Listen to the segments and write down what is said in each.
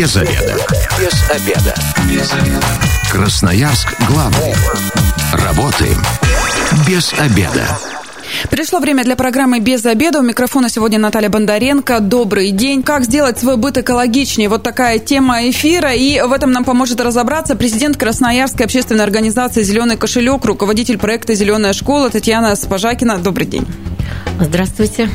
Без обеда. Без обеда. Без обеда. Красноярск главный. Работаем без обеда. Пришло время для программы «Без обеда». У микрофона сегодня Наталья Бондаренко. Добрый день. Как сделать свой быт экологичнее? Вот такая тема эфира. И в этом нам поможет разобраться президент Красноярской общественной организации «Зеленый кошелек», руководитель проекта «Зеленая школа» Татьяна Спожакина. Добрый день. Здравствуйте.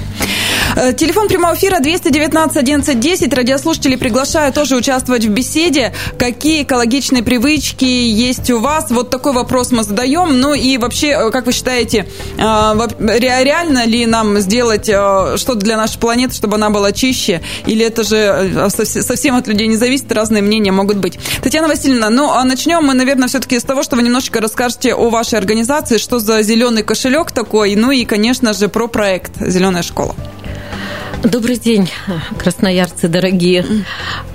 Э, телефон прямого эфира 219 11 10. Радиослушатели приглашаю тоже участвовать в беседе. Какие экологичные привычки есть у вас? Вот такой вопрос мы задаем. Ну и вообще, э, как вы считаете, э, реально ли нам сделать что-то для нашей планеты, чтобы она была чище? Или это же совсем от людей не зависит, разные мнения могут быть. Татьяна Васильевна, ну а начнем мы, наверное, все-таки с того, что вы немножечко расскажете о вашей организации, что за зеленый кошелек такой, ну и, конечно же, про проект «Зеленая школа». Добрый день, красноярцы дорогие.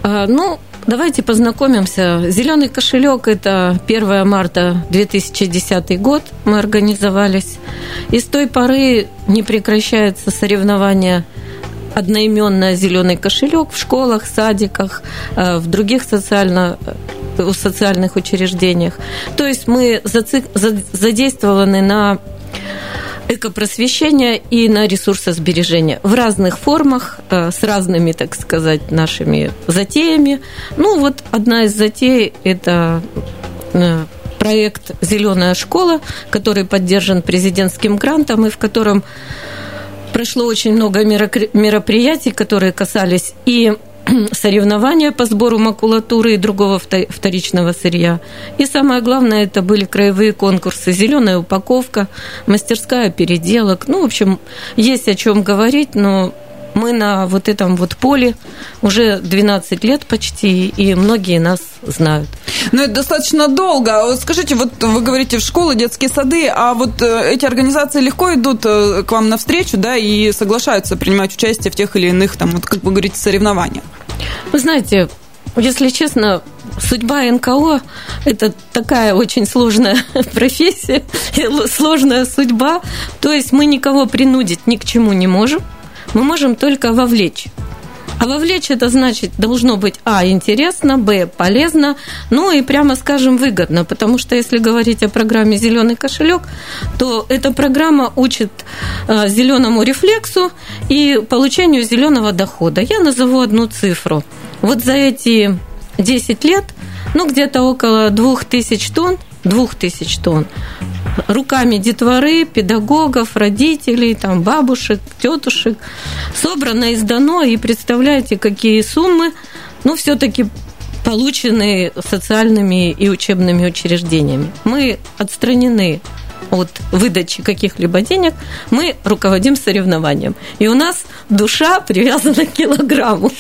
А, ну, давайте познакомимся. Зеленый кошелек это 1 марта 2010 год мы организовались. И с той поры не прекращается соревнование одноименное зеленый кошелек в школах, садиках, а, в других социально в социальных учреждениях. То есть мы задействованы на экопросвещения и на ресурсосбережение в разных формах, э, с разными, так сказать, нашими затеями. Ну, вот одна из затей – это э, проект «Зеленая школа», который поддержан президентским грантом и в котором прошло очень много мероприятий, которые касались и соревнования по сбору макулатуры и другого вторичного сырья. И самое главное, это были краевые конкурсы. Зеленая упаковка, мастерская переделок. Ну, в общем, есть о чем говорить, но мы на вот этом вот поле уже 12 лет почти, и многие нас знают. Ну, это достаточно долго. Вот скажите, вот вы говорите в школы, детские сады, а вот э, эти организации легко идут э, к вам навстречу, да, и соглашаются принимать участие в тех или иных, там, вот, как вы говорите, соревнованиях? Вы знаете, если честно, судьба НКО – это такая очень сложная профессия, сложная судьба. То есть мы никого принудить ни к чему не можем – мы можем только вовлечь. А вовлечь это значит должно быть А интересно, Б полезно, ну и прямо скажем выгодно, потому что если говорить о программе Зеленый кошелек, то эта программа учит э, зеленому рефлексу и получению зеленого дохода. Я назову одну цифру. Вот за эти 10 лет, ну где-то около 2000 тонн 2000 тонн руками детворы, педагогов, родителей, там, бабушек, тетушек. Собрано и сдано, и представляете, какие суммы, ну, все-таки полученные социальными и учебными учреждениями. Мы отстранены от выдачи каких-либо денег, мы руководим соревнованием. И у нас душа привязана к килограмму.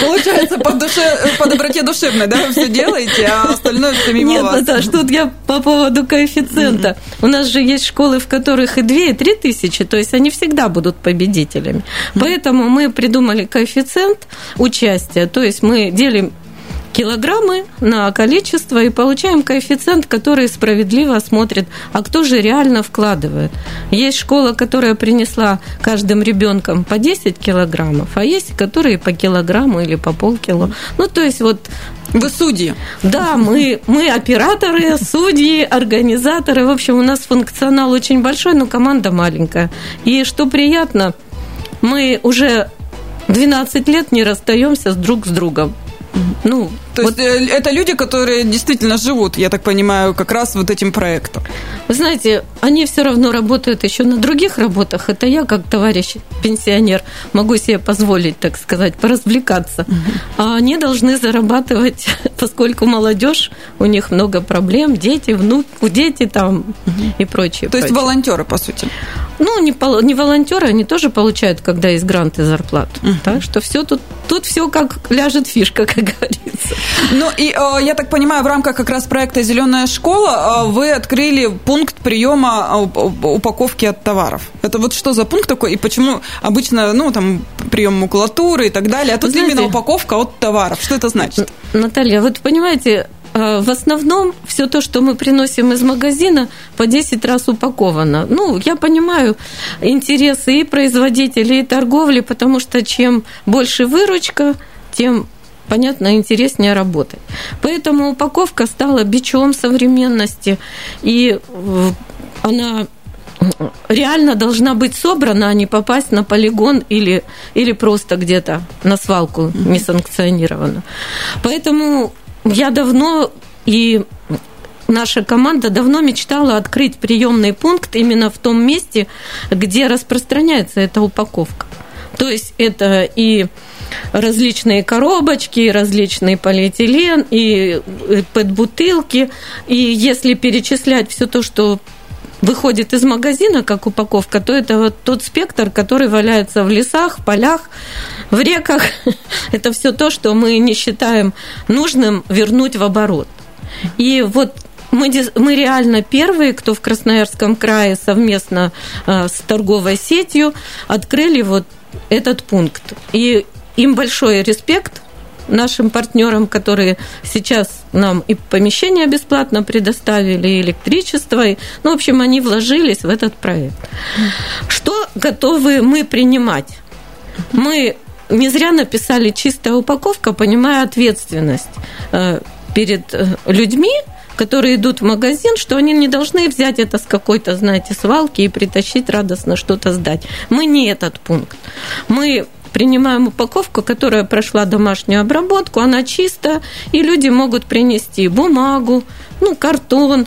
Получается, по, душе, по доброте душевной, да, вы все делаете, а остальное все мимо Нет, вас. Наташ, тут я по поводу коэффициента. Mm-hmm. У нас же есть школы, в которых и 2, и 3 тысячи, то есть они всегда будут победителями. Mm-hmm. Поэтому мы придумали коэффициент участия, то есть мы делим килограммы на количество и получаем коэффициент, который справедливо смотрит, а кто же реально вкладывает. Есть школа, которая принесла каждым ребенком по 10 килограммов, а есть, которые по килограмму или по полкило. Ну, то есть вот вы судьи. Да, мы, мы операторы, судьи, организаторы. В общем, у нас функционал очень большой, но команда маленькая. И что приятно, мы уже 12 лет не расстаемся друг с другом. Ну, то вот. есть э, это люди, которые действительно живут, я так понимаю, как раз вот этим проектом. Вы знаете, они все равно работают еще на других работах. Это я, как товарищ пенсионер, могу себе позволить, так сказать, поразвлекаться. Угу. А они должны зарабатывать, поскольку молодежь, у них много проблем, дети, внуки, дети там угу. и прочее. То есть прочее. волонтеры, по сути. Ну, не, не волонтеры, они тоже получают, когда есть гранты зарплату. Угу. Так что все тут, тут все как ляжет фишка, как говорится. Ну и э, я так понимаю, в рамках как раз проекта Зеленая школа э, вы открыли пункт приема э, упаковки от товаров. Это вот что за пункт такой и почему обычно, ну там прием макулатуры и так далее, а тут Знаете, именно упаковка от товаров. Что это значит? Наталья, вот понимаете, в основном все то, что мы приносим из магазина, по 10 раз упаковано. Ну, я понимаю интересы и производителей, и торговли, потому что чем больше выручка, тем понятно, интереснее работать. Поэтому упаковка стала бичом современности, и она реально должна быть собрана, а не попасть на полигон или, или просто где-то на свалку несанкционированно. Поэтому я давно и наша команда давно мечтала открыть приемный пункт именно в том месте, где распространяется эта упаковка. То есть это и различные коробочки, различный полиэтилен, и пэт-бутылки. И если перечислять все то, что выходит из магазина как упаковка, то это вот тот спектр, который валяется в лесах, в полях, в реках. Это все то, что мы не считаем нужным вернуть в оборот. И вот мы, мы реально первые, кто в Красноярском крае совместно э, с торговой сетью открыли вот этот пункт. И им большой респект нашим партнерам, которые сейчас нам и помещение бесплатно предоставили, и электричество. И, ну, в общем, они вложились в этот проект. Что готовы мы принимать? Мы не зря написали чистая упаковка, понимая ответственность э, перед э, людьми, которые идут в магазин, что они не должны взять это с какой-то, знаете, свалки и притащить радостно что-то сдать. Мы не этот пункт. Мы принимаем упаковку, которая прошла домашнюю обработку, она чистая, и люди могут принести бумагу, ну, картон.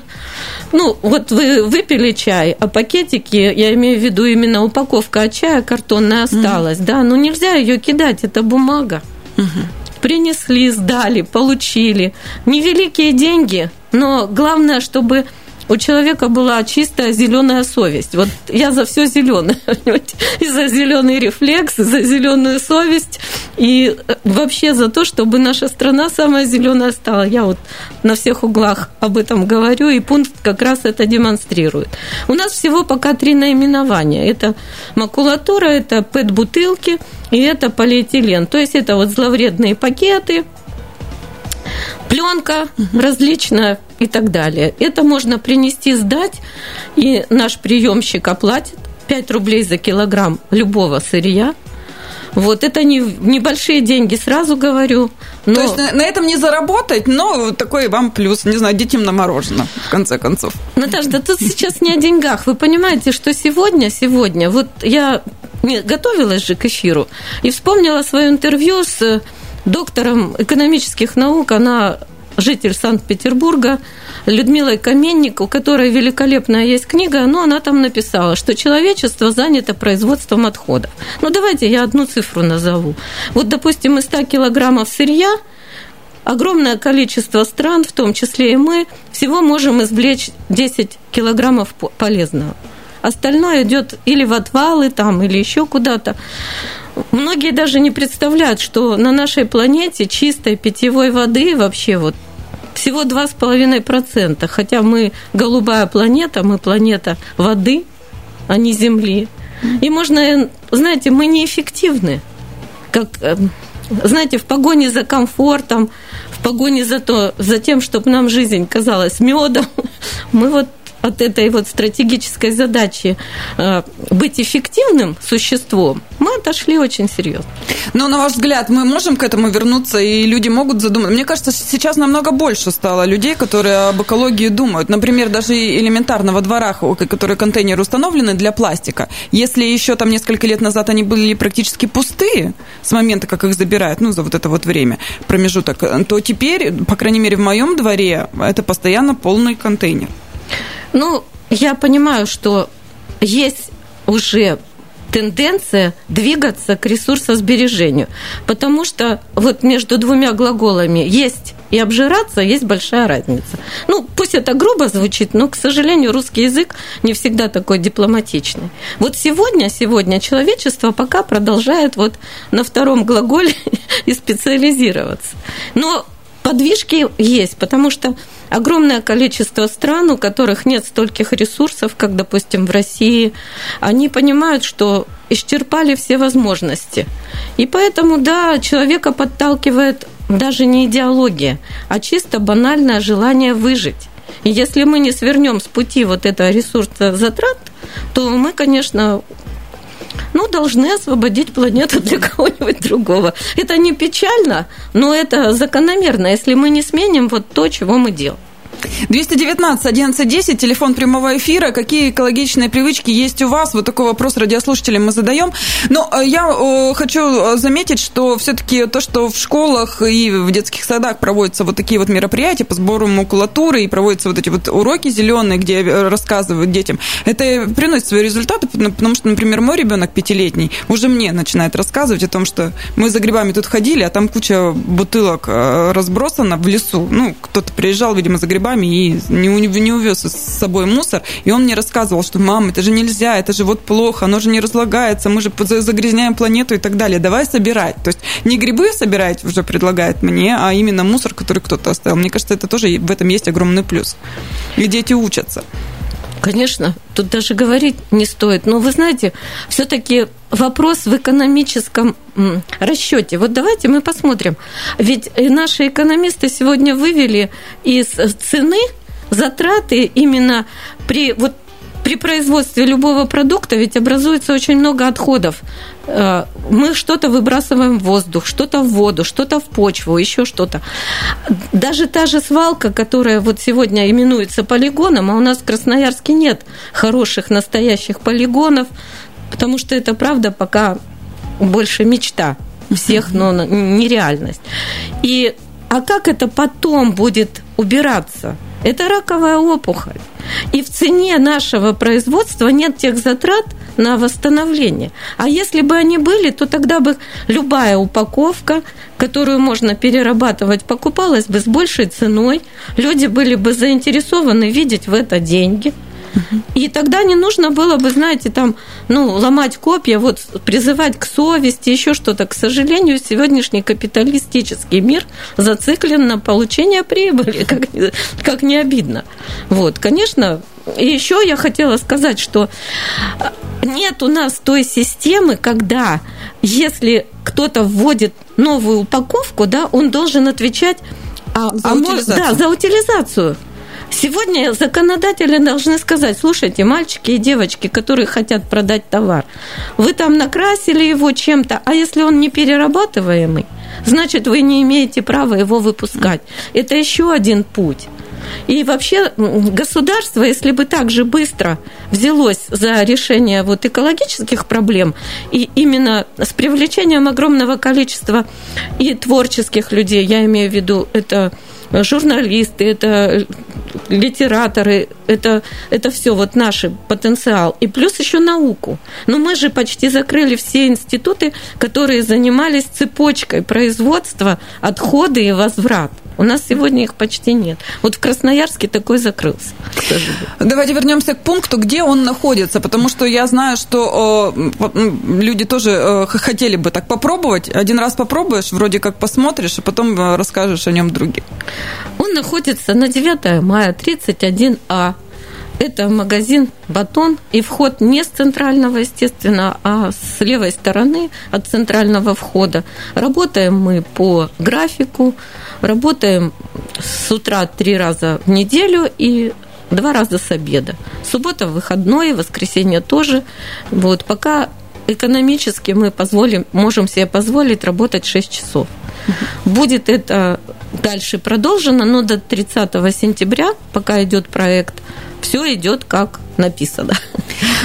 Ну, вот вы выпили чай, а пакетики, я имею в виду именно упаковка от чая картонная осталась, mm да, но нельзя ее кидать, это бумага. mm Принесли, сдали, получили. Невеликие деньги, но главное, чтобы у человека была чистая зеленая совесть. Вот я за все зеленое, и за зеленый рефлекс, и за зеленую совесть, и э, вообще за то, чтобы наша страна самая зеленая стала. Я вот на всех углах об этом говорю, и пункт как раз это демонстрирует. У нас всего пока три наименования. Это макулатура, это пэт-бутылки, и это полиэтилен. То есть это вот зловредные пакеты, пленка различная и так далее. Это можно принести, сдать, и наш приемщик оплатит 5 рублей за килограмм любого сырья. Вот это не, небольшие деньги, сразу говорю. Но... То есть на, на этом не заработать, но такой вам плюс, не знаю, детям на мороженое, в конце концов. Наташа, да тут сейчас не о деньгах. Вы понимаете, что сегодня, сегодня, вот я не, готовилась же к эфиру и вспомнила свое интервью с доктором экономических наук, она житель Санкт-Петербурга, Людмилой Каменник, у которой великолепная есть книга, но она там написала, что человечество занято производством отходов. Ну, давайте я одну цифру назову. Вот, допустим, из 100 килограммов сырья огромное количество стран, в том числе и мы, всего можем извлечь 10 килограммов полезного. Остальное идет или в отвалы там, или еще куда-то. Многие даже не представляют, что на нашей планете чистой питьевой воды вообще вот всего 2,5%, хотя мы голубая планета, мы планета воды, а не Земли. И можно, знаете, мы неэффективны. Как, эм, знаете, в погоне за комфортом, в погоне за, то, за тем, чтобы нам жизнь казалась медом, мы вот от этой вот стратегической задачи э, быть эффективным существом, мы отошли очень серьезно. Но на ваш взгляд, мы можем к этому вернуться, и люди могут задуматься? Мне кажется, сейчас намного больше стало людей, которые об экологии думают. Например, даже элементарно во дворах, которые контейнеры установлены для пластика. Если еще там несколько лет назад они были практически пустые с момента, как их забирают, ну, за вот это вот время, промежуток, то теперь, по крайней мере, в моем дворе это постоянно полный контейнер. Ну, я понимаю, что есть уже тенденция двигаться к ресурсосбережению, потому что вот между двумя глаголами есть и обжираться есть большая разница. Ну, пусть это грубо звучит, но, к сожалению, русский язык не всегда такой дипломатичный. Вот сегодня, сегодня человечество пока продолжает вот на втором глаголе и специализироваться. Но подвижки есть, потому что огромное количество стран, у которых нет стольких ресурсов, как, допустим, в России, они понимают, что исчерпали все возможности. И поэтому, да, человека подталкивает даже не идеология, а чисто банальное желание выжить. И если мы не свернем с пути вот этого ресурса затрат, то мы, конечно, ну, должны освободить планету для кого-нибудь другого. Это не печально, но это закономерно, если мы не сменим вот то, чего мы делаем. 219 1110, телефон прямого эфира. Какие экологичные привычки есть у вас? Вот такой вопрос радиослушателям мы задаем. Но э, я э, хочу заметить, что все-таки то, что в школах и в детских садах проводятся вот такие вот мероприятия по сбору макулатуры и проводятся вот эти вот уроки зеленые, где рассказывают детям, это приносит свои результаты, потому что, например, мой ребенок пятилетний уже мне начинает рассказывать о том, что мы за грибами тут ходили, а там куча бутылок э, разбросана в лесу. Ну, кто-то приезжал, видимо, за грибами грибами и не, не увез с собой мусор. И он мне рассказывал, что, мам, это же нельзя, это же вот плохо, оно же не разлагается, мы же загрязняем планету и так далее. Давай собирать. То есть не грибы собирать уже предлагает мне, а именно мусор, который кто-то оставил. Мне кажется, это тоже в этом есть огромный плюс. И дети учатся. Конечно, тут даже говорить не стоит. Но вы знаете, все-таки вопрос в экономическом расчете. Вот давайте мы посмотрим. Ведь наши экономисты сегодня вывели из цены затраты именно при вот при производстве любого продукта ведь образуется очень много отходов. Э, мы что-то выбрасываем в воздух, что-то в воду, что-то в почву, еще что-то. Даже та же свалка, которая вот сегодня именуется полигоном, а у нас в Красноярске нет хороших настоящих полигонов, потому что это правда пока больше мечта всех, но нереальность. И а как это потом будет убираться? Это раковая опухоль. И в цене нашего производства нет тех затрат на восстановление. А если бы они были, то тогда бы любая упаковка, которую можно перерабатывать, покупалась бы с большей ценой. Люди были бы заинтересованы видеть в это деньги – и тогда не нужно было бы, знаете, там, ну, ломать копья, вот призывать к совести, еще что-то. К сожалению, сегодняшний капиталистический мир зациклен на получение прибыли, как, как не обидно. Вот, конечно, и еще я хотела сказать, что нет у нас той системы, когда если кто-то вводит новую упаковку, да, он должен отвечать а, за, а утилизацию. Да, за утилизацию. Сегодня законодатели должны сказать, слушайте, мальчики и девочки, которые хотят продать товар, вы там накрасили его чем-то, а если он не перерабатываемый, значит, вы не имеете права его выпускать. Это еще один путь. И вообще государство, если бы так же быстро взялось за решение вот экологических проблем, и именно с привлечением огромного количества и творческих людей, я имею в виду это журналисты, это литераторы, это, это все вот наш потенциал. И плюс еще науку. Но мы же почти закрыли все институты, которые занимались цепочкой производства, отходы и возврат. У нас сегодня их почти нет. Вот в Красноярске такой закрылся. Давайте вернемся к пункту, где он находится, потому что я знаю, что э, люди тоже э, хотели бы так попробовать. Один раз попробуешь, вроде как посмотришь, а потом э, расскажешь о нем другим. Он находится на 9 мая 31А. Это магазин «Батон», и вход не с центрального, естественно, а с левой стороны от центрального входа. Работаем мы по графику, Работаем с утра три раза в неделю и два раза с обеда. Суббота выходной, воскресенье тоже. Вот пока экономически мы позволим, можем себе позволить работать 6 часов. Будет это дальше продолжено, но до 30 сентября, пока идет проект, все идет как написано.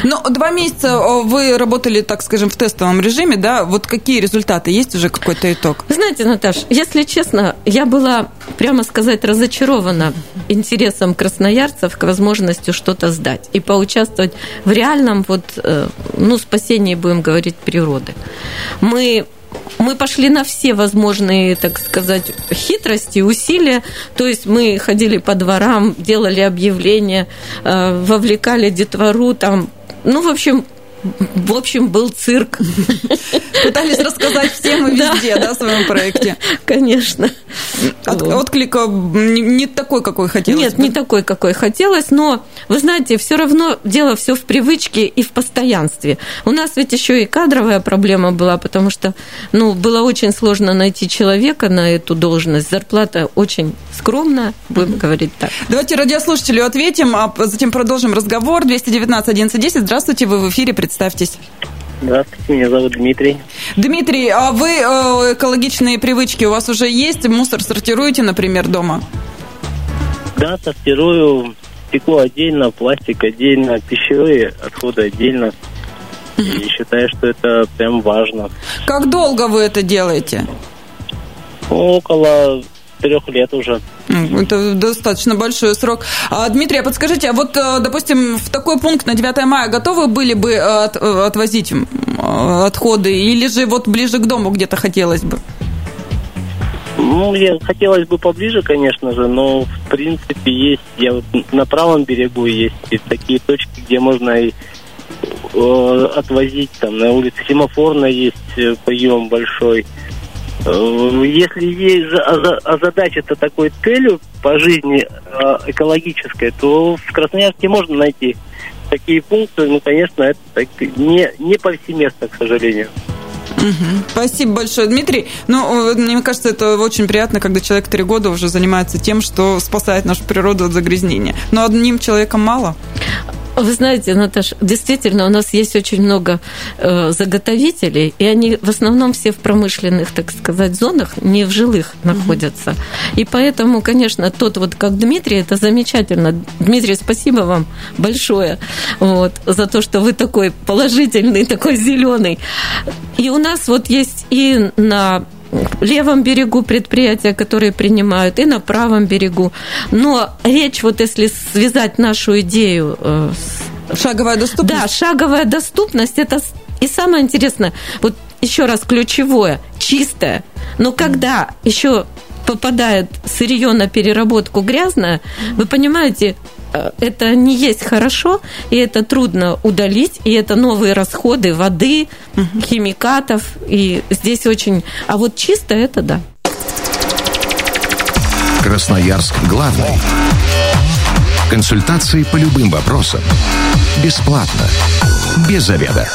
Но два месяца вы работали, так скажем, в тестовом режиме, да? Вот какие результаты? Есть уже какой-то итог? Знаете, Наташ, если честно, я была, прямо сказать, разочарована интересом красноярцев к возможности что-то сдать и поучаствовать в реальном вот, э, ну, спасении, будем говорить, природы. Мы мы пошли на все возможные, так сказать, хитрости, усилия. То есть мы ходили по дворам, делали объявления, э, вовлекали детвору, там, ну, в общем, в общем, был цирк. Пытались рассказать всем и везде, да, в своем проекте. Конечно. От, отклика не, такой, какой хотелось. Нет, не такой, какой хотелось, но вы знаете, все равно дело все в привычке и в постоянстве. У нас ведь еще и кадровая проблема была, потому что ну, было очень сложно найти человека на эту должность. Зарплата очень скромная, будем говорить так. Давайте радиослушателю ответим, а затем продолжим разговор. 219 11 10. Здравствуйте, вы в эфире, представьтесь. Здравствуйте, меня зовут Дмитрий. Дмитрий, а вы э, экологичные привычки у вас уже есть? Мусор сортируете, например, дома? Да, сортирую. Стекло отдельно, пластик отдельно, пищевые отходы отдельно. И считаю, что это прям важно. Как долго вы это делаете? Около трех лет уже. Это достаточно большой срок. А, Дмитрий, а подскажите, а вот, э, допустим, в такой пункт на 9 мая готовы были бы э, от, э, отвозить отходы? Или же вот ближе к дому где-то хотелось бы? Ну, мне хотелось бы поближе, конечно же, но в принципе есть, я вот на правом берегу есть такие точки, где можно и отвозить, там на улице Семафорна есть прием большой, если есть озадачиться такой целью по жизни э, экологической, то в Красноярске можно найти такие пункты, ну, конечно, это не, не повсеместно, к сожалению. Угу. Спасибо большое, Дмитрий. Ну, мне кажется, это очень приятно, когда человек три года уже занимается тем, что спасает нашу природу от загрязнения. Но одним человеком мало. Вы знаете, Наташа, действительно, у нас есть очень много э, заготовителей, и они в основном все в промышленных, так сказать, зонах, не в жилых находятся. Mm-hmm. И поэтому, конечно, тот вот, как Дмитрий, это замечательно. Дмитрий, спасибо вам большое вот, за то, что вы такой положительный, такой зеленый. И у нас вот есть и на левом берегу предприятия, которые принимают, и на правом берегу. Но речь, вот если связать нашу идею э, с... Шаговая доступность? Да, шаговая доступность, это и самое интересное, вот еще раз ключевое, чистое. Но когда еще попадает сырье на переработку грязное, вы понимаете, это не есть хорошо, и это трудно удалить, и это новые расходы воды, угу. химикатов, и здесь очень... А вот чисто это да. Красноярск главный. Консультации по любым вопросам. Бесплатно. Без заведа.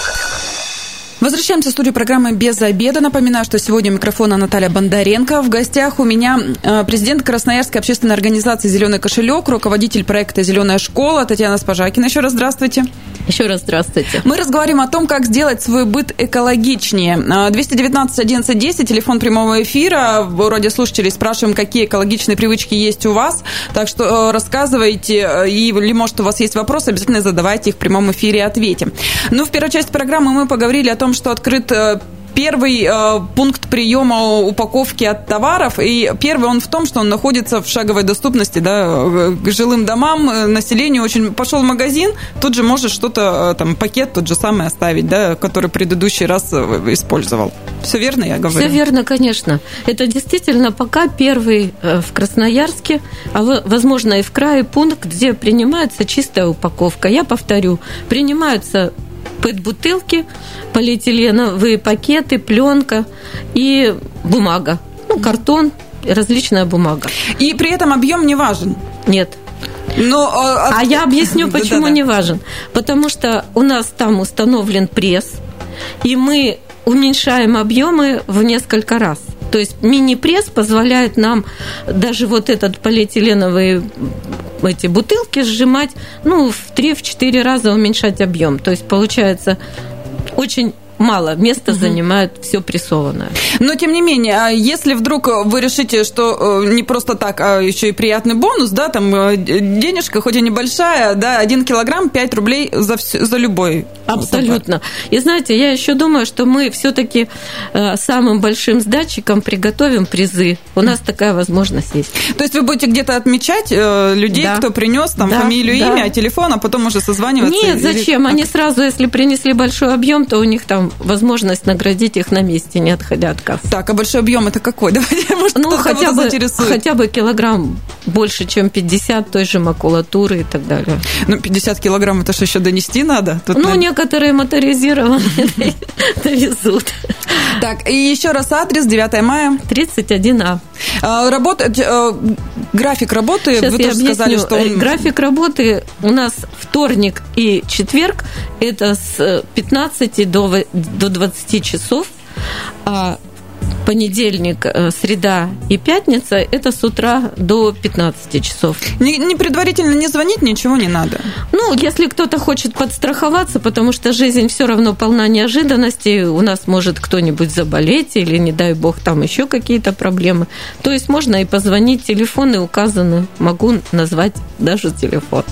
Возвращаемся в студию программы «Без обеда». Напоминаю, что сегодня у микрофона Наталья Бондаренко. В гостях у меня э, президент Красноярской общественной организации «Зеленый кошелек», руководитель проекта «Зеленая школа» Татьяна Спожакина. Еще раз здравствуйте. Еще раз здравствуйте. Мы разговариваем о том, как сделать свой быт экологичнее. 219 11 10, телефон прямого эфира. В радиослушателей спрашиваем, какие экологичные привычки есть у вас. Так что э, рассказывайте, э, или, может, у вас есть вопросы, обязательно задавайте их в прямом эфире и ответим. Ну, в первой части программы мы поговорили о том, том, что открыт э, первый э, пункт приема упаковки от товаров, и первый он в том, что он находится в шаговой доступности да, э, к жилым домам, э, населению. Очень пошел в магазин, тут же можешь что-то, там, пакет тот же самый оставить, да, который предыдущий раз использовал. Все верно я говорю? Все верно, конечно. Это действительно пока первый в Красноярске, а возможно и в крае пункт, где принимается чистая упаковка. Я повторю, принимаются пэт-бутылки, полиэтиленовые пакеты, пленка и бумага. Ну, картон, различная бумага. И при этом объем не важен? Нет. Но, а, а я объясню, почему не важен. Потому что у нас там установлен пресс, и мы уменьшаем объемы в несколько раз. То есть мини-пресс позволяет нам даже вот этот полиэтиленовый эти бутылки сжимать, ну, в 3-4 раза уменьшать объем. То есть получается очень мало места угу. занимает все прессованное. Но тем не менее, а если вдруг вы решите, что э, не просто так, а еще и приятный бонус, да, там э, денежка, хоть и небольшая, да, один килограмм 5 рублей за, все, за любой. Абсолютно. И знаете, я еще думаю, что мы все-таки э, самым большим сдатчиком приготовим призы. У нас такая возможность есть. То есть вы будете где-то отмечать людей, да. кто принес там да, фамилию, да. имя, телефон, а потом уже созваниваться? Нет, зачем? Или... Они сразу, если принесли большой объем, то у них там возможность наградить их на месте, не отходя от кассы. Так, а большой объем это какой? Давайте, может, ну, хотя бы, хотя бы килограмм больше, чем 50 той же макулатуры и так далее. Ну, 50 килограмм это же еще донести надо? Тут, ну, наверное... некоторые моторизированные довезут. Так, и еще раз адрес 9 мая. 31А. А, работать, э, график работы, Сейчас вы тоже сказали, что он... График работы у нас вторник и четверг, это с 15 до, до 20 часов, а понедельник, э, среда и пятница, это с утра до 15 часов. Не, не предварительно не звонить, ничего не надо. Ну, если кто-то хочет подстраховаться, потому что жизнь все равно полна неожиданностей, у нас может кто-нибудь заболеть или, не дай бог, там еще какие-то проблемы, то есть можно и позвонить, телефоны указаны, могу назвать даже телефон.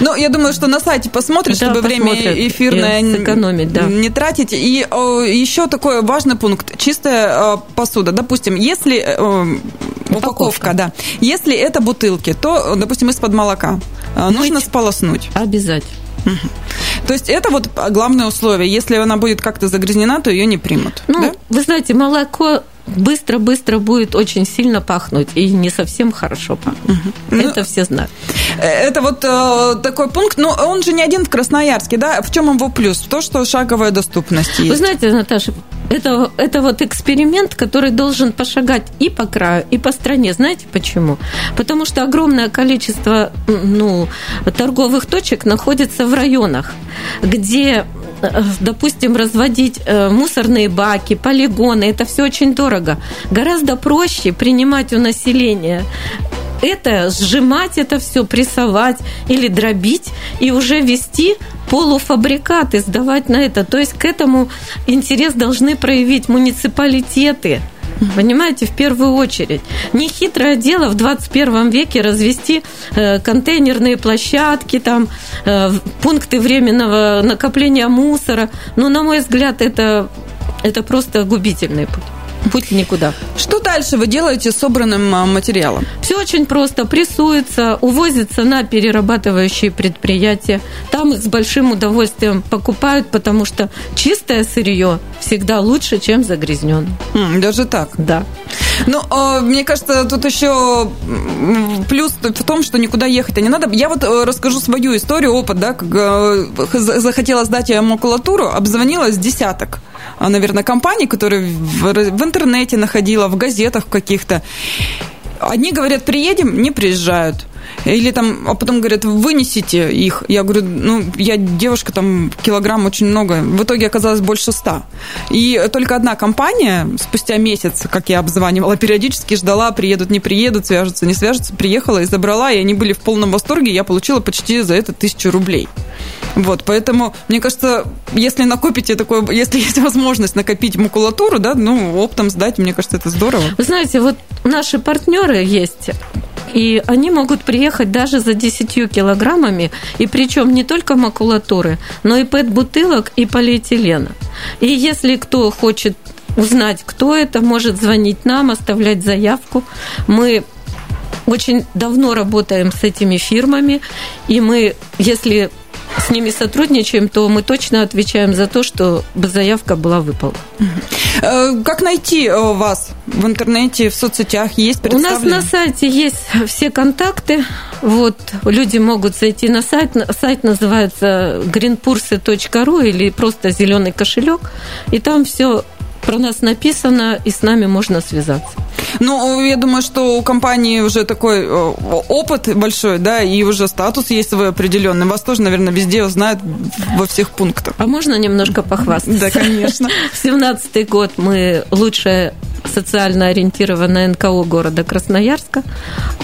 Ну, я думаю, что на сайте посмотрят, да, чтобы время эфирное сэкономить, да. не тратить. И о, еще такой важный пункт. Чистая о, посуда. Допустим, если... О, упаковка. упаковка, да. Если это бутылки, то, допустим, из-под молока. Мыть нужно сполоснуть. Обязательно. То есть это вот главное условие. Если она будет как-то загрязнена, то ее не примут. Ну, да? вы знаете, молоко быстро-быстро будет очень сильно пахнуть и не совсем хорошо пахнуть. Угу. Это ну, все знают. Э, это вот э, такой пункт, но он же не один в Красноярске, да? В чем его плюс? В то, что шаговая доступность есть. Вы знаете, Наташа, это, это вот эксперимент, который должен пошагать и по краю, и по стране. Знаете почему? Потому что огромное количество ну, торговых точек находится в районах, где допустим, разводить э, мусорные баки, полигоны, это все очень дорого. Гораздо проще принимать у населения это, сжимать это все, прессовать или дробить и уже вести полуфабрикаты, сдавать на это. То есть к этому интерес должны проявить муниципалитеты – Понимаете, в первую очередь. Нехитрое дело в 21 веке развести э, контейнерные площадки, там, э, пункты временного накопления мусора. Но, на мой взгляд, это, это просто губительный путь путь никуда. Что дальше вы делаете с собранным а, материалом? Все очень просто. Прессуется, увозится на перерабатывающие предприятия. Там их с большим удовольствием покупают, потому что чистое сырье всегда лучше, чем загрязненное. Даже так? Да. Ну, а, мне кажется, тут еще плюс в том, что никуда ехать не надо. Я вот э, расскажу свою историю, опыт, да, как э, захотела сдать я макулатуру, обзвонилась десяток а, наверное, компаний, которые в интернете находила, в газетах каких-то. Одни говорят, приедем, не приезжают. Или там, а потом говорят, вынесите их. Я говорю, ну, я девушка, там килограмм очень много. В итоге оказалось больше ста. И только одна компания спустя месяц, как я обзванивала, периодически ждала, приедут, не приедут, свяжутся, не свяжутся, приехала и забрала, и они были в полном восторге. Я получила почти за это тысячу рублей. Вот, поэтому, мне кажется, если накопите такое, если есть возможность накопить макулатуру, да, ну, оптом сдать, мне кажется, это здорово. Вы знаете, вот наши партнеры есть, и они могут приехать даже за 10 килограммами, и причем не только макулатуры, но и пэт-бутылок и полиэтилена. И если кто хочет узнать, кто это, может звонить нам, оставлять заявку. Мы очень давно работаем с этими фирмами, и мы, если с ними сотрудничаем, то мы точно отвечаем за то, что заявка была выполнена. Э, как найти э, вас в интернете, в соцсетях? Есть У нас на сайте есть все контакты. Вот, люди могут зайти на сайт. Сайт называется greenpurse.ru или просто зеленый кошелек. И там все про нас написано, и с нами можно связаться. Ну, я думаю, что у компании уже такой э, опыт большой, да, и уже статус есть свой определенный. Вас тоже, наверное, везде знают во всех пунктах. А можно немножко похвастаться? Да, конечно. Семнадцатый год мы лучшая социально ориентированная НКО города Красноярска.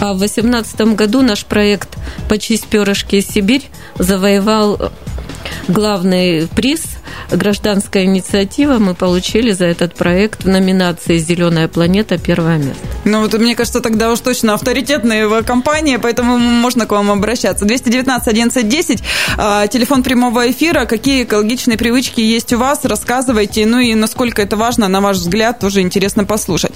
А в 2018 году наш проект «Почисть перышки Сибирь» завоевал главный приз гражданская инициатива. Мы получили за этот проект в номинации «Зеленая планета» первое место. Ну, вот мне кажется, тогда уж точно авторитетная компания, поэтому можно к вам обращаться. 219 11 10, телефон прямого эфира. Какие экологичные привычки есть у вас? Рассказывайте. Ну и насколько это важно, на ваш взгляд, тоже интересно послушать.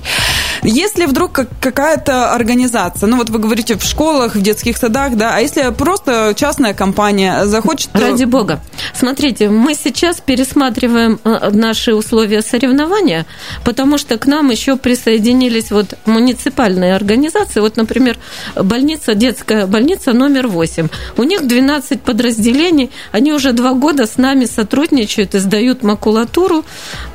Если вдруг какая-то организация, ну вот вы говорите в школах, в детских садах, да, а если просто частная компания захочет... Ради бога. Смотрите, мы сейчас пересматриваем э, наши условия соревнования, потому что к нам еще присоединились вот муниципальные организации. Вот, например, больница, детская больница номер 8. У них 12 подразделений, они уже два года с нами сотрудничают и сдают макулатуру,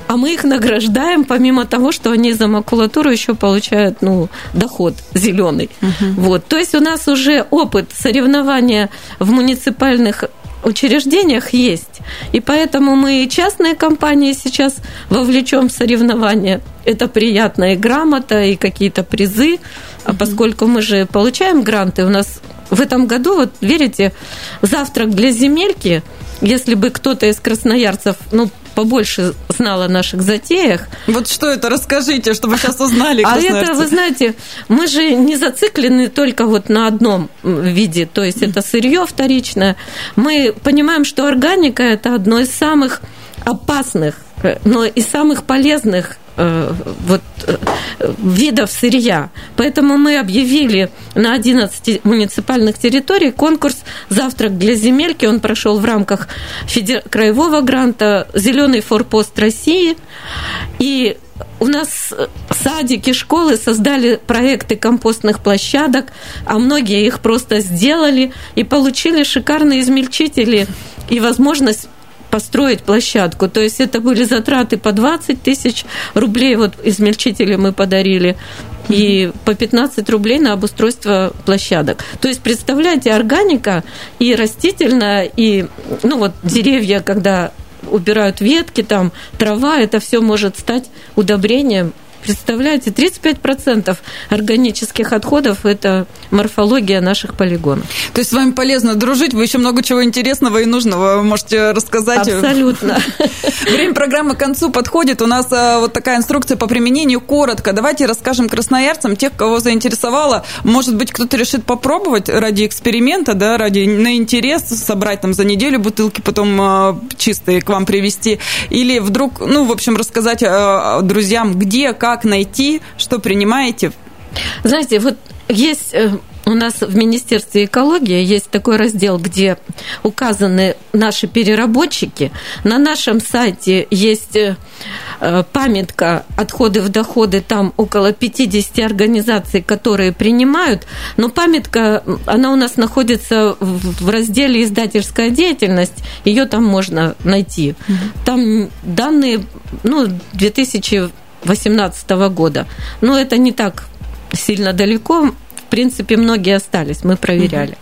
а мы их награждаем, помимо того, что они за макулатуру еще получают ну, доход зеленый. Угу. Вот. То есть у нас уже опыт соревнования в муниципальных учреждениях есть. И поэтому мы и частные компании сейчас вовлечем в соревнования. Это приятно и грамота, и какие-то призы. А поскольку мы же получаем гранты, у нас в этом году, вот верите, завтрак для земельки, если бы кто-то из красноярцев, ну, побольше знал о наших затеях. Вот что это, расскажите, чтобы сейчас узнали. А это, вы знаете, мы же не зациклены только вот на одном виде, то есть это сырье вторичное. Мы понимаем, что органика это одно из самых опасных, э, но и самых полезных вот, э, видов сырья. Поэтому мы объявили на 11 муниципальных территорий конкурс «Завтрак для земельки». Он прошел в рамках федер... краевого гранта «Зеленый форпост России». И у нас садики, школы создали проекты компостных площадок, а многие их просто сделали и получили шикарные измельчители и возможность построить площадку. То есть это были затраты по 20 тысяч рублей, вот измельчители мы подарили, и по 15 рублей на обустройство площадок. То есть, представляете, органика и растительная, и ну вот деревья, когда убирают ветки, там трава, это все может стать удобрением Представляете, 35% органических отходов – это морфология наших полигонов. То есть с вами полезно дружить, вы еще много чего интересного и нужного можете рассказать. Абсолютно. Время программы к концу подходит. У нас а, вот такая инструкция по применению коротко. Давайте расскажем красноярцам, тех, кого заинтересовало. Может быть, кто-то решит попробовать ради эксперимента, да, ради на интерес собрать там за неделю бутылки, потом а, чистые к вам привезти. Или вдруг, ну, в общем, рассказать а, друзьям, где, как как найти, что принимаете? Знаете, вот есть э, у нас в Министерстве экологии есть такой раздел, где указаны наши переработчики. На нашем сайте есть э, памятка «Отходы в доходы». Там около 50 организаций, которые принимают. Но памятка, она у нас находится в разделе «Издательская деятельность». Ее там можно найти. Там данные ну, 2000 2018 года. Но это не так сильно далеко принципе, многие остались, мы проверяли.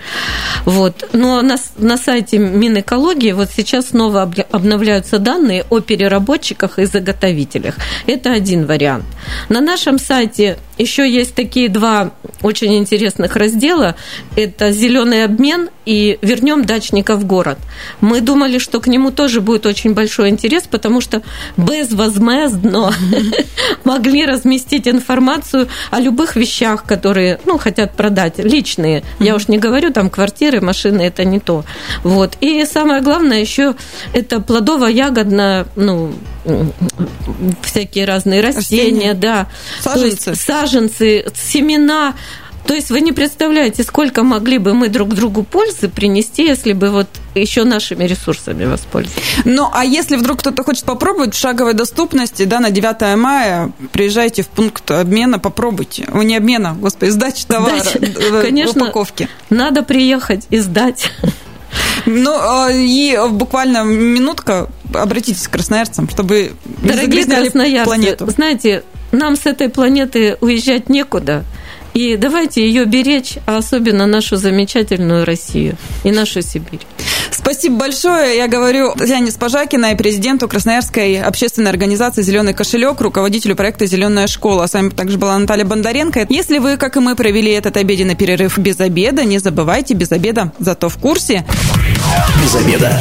Угу. Вот. Но на, на сайте Минэкологии вот сейчас снова обновляются данные о переработчиках и заготовителях. Это один вариант. На нашем сайте еще есть такие два очень интересных раздела. Это зеленый обмен и вернем дачника в город. Мы думали, что к нему тоже будет очень большой интерес, потому что безвозмездно могли разместить информацию о любых вещах, которые, ну, хотя хотят продать, личные. Я уж не говорю, там квартиры, машины, это не то. Вот. И самое главное еще это плодово-ягодно, ну, всякие разные растения, растения. да. Саженцы. То есть саженцы, семена. То есть вы не представляете, сколько могли бы мы друг другу пользы принести, если бы вот еще нашими ресурсами воспользоваться. Ну, а если вдруг кто-то хочет попробовать в шаговой доступности, да, на 9 мая, приезжайте в пункт обмена, попробуйте. О, не обмена, господи, сдачи товара, Сдача. Конечно, упаковки. надо приехать и сдать. Ну, а, и буквально минутка, обратитесь к красноярцам, чтобы Дорогие красноярцы, планету. знаете, нам с этой планеты уезжать некуда – и давайте ее беречь, а особенно нашу замечательную Россию и нашу Сибирь. Спасибо большое. Я говорю Татьяне Спажакиной, президенту Красноярской общественной организации «Зеленый кошелек», руководителю проекта «Зеленая школа». С вами также была Наталья Бондаренко. Если вы, как и мы, провели этот обеденный перерыв без обеда, не забывайте, без обеда, зато в курсе. Без обеда.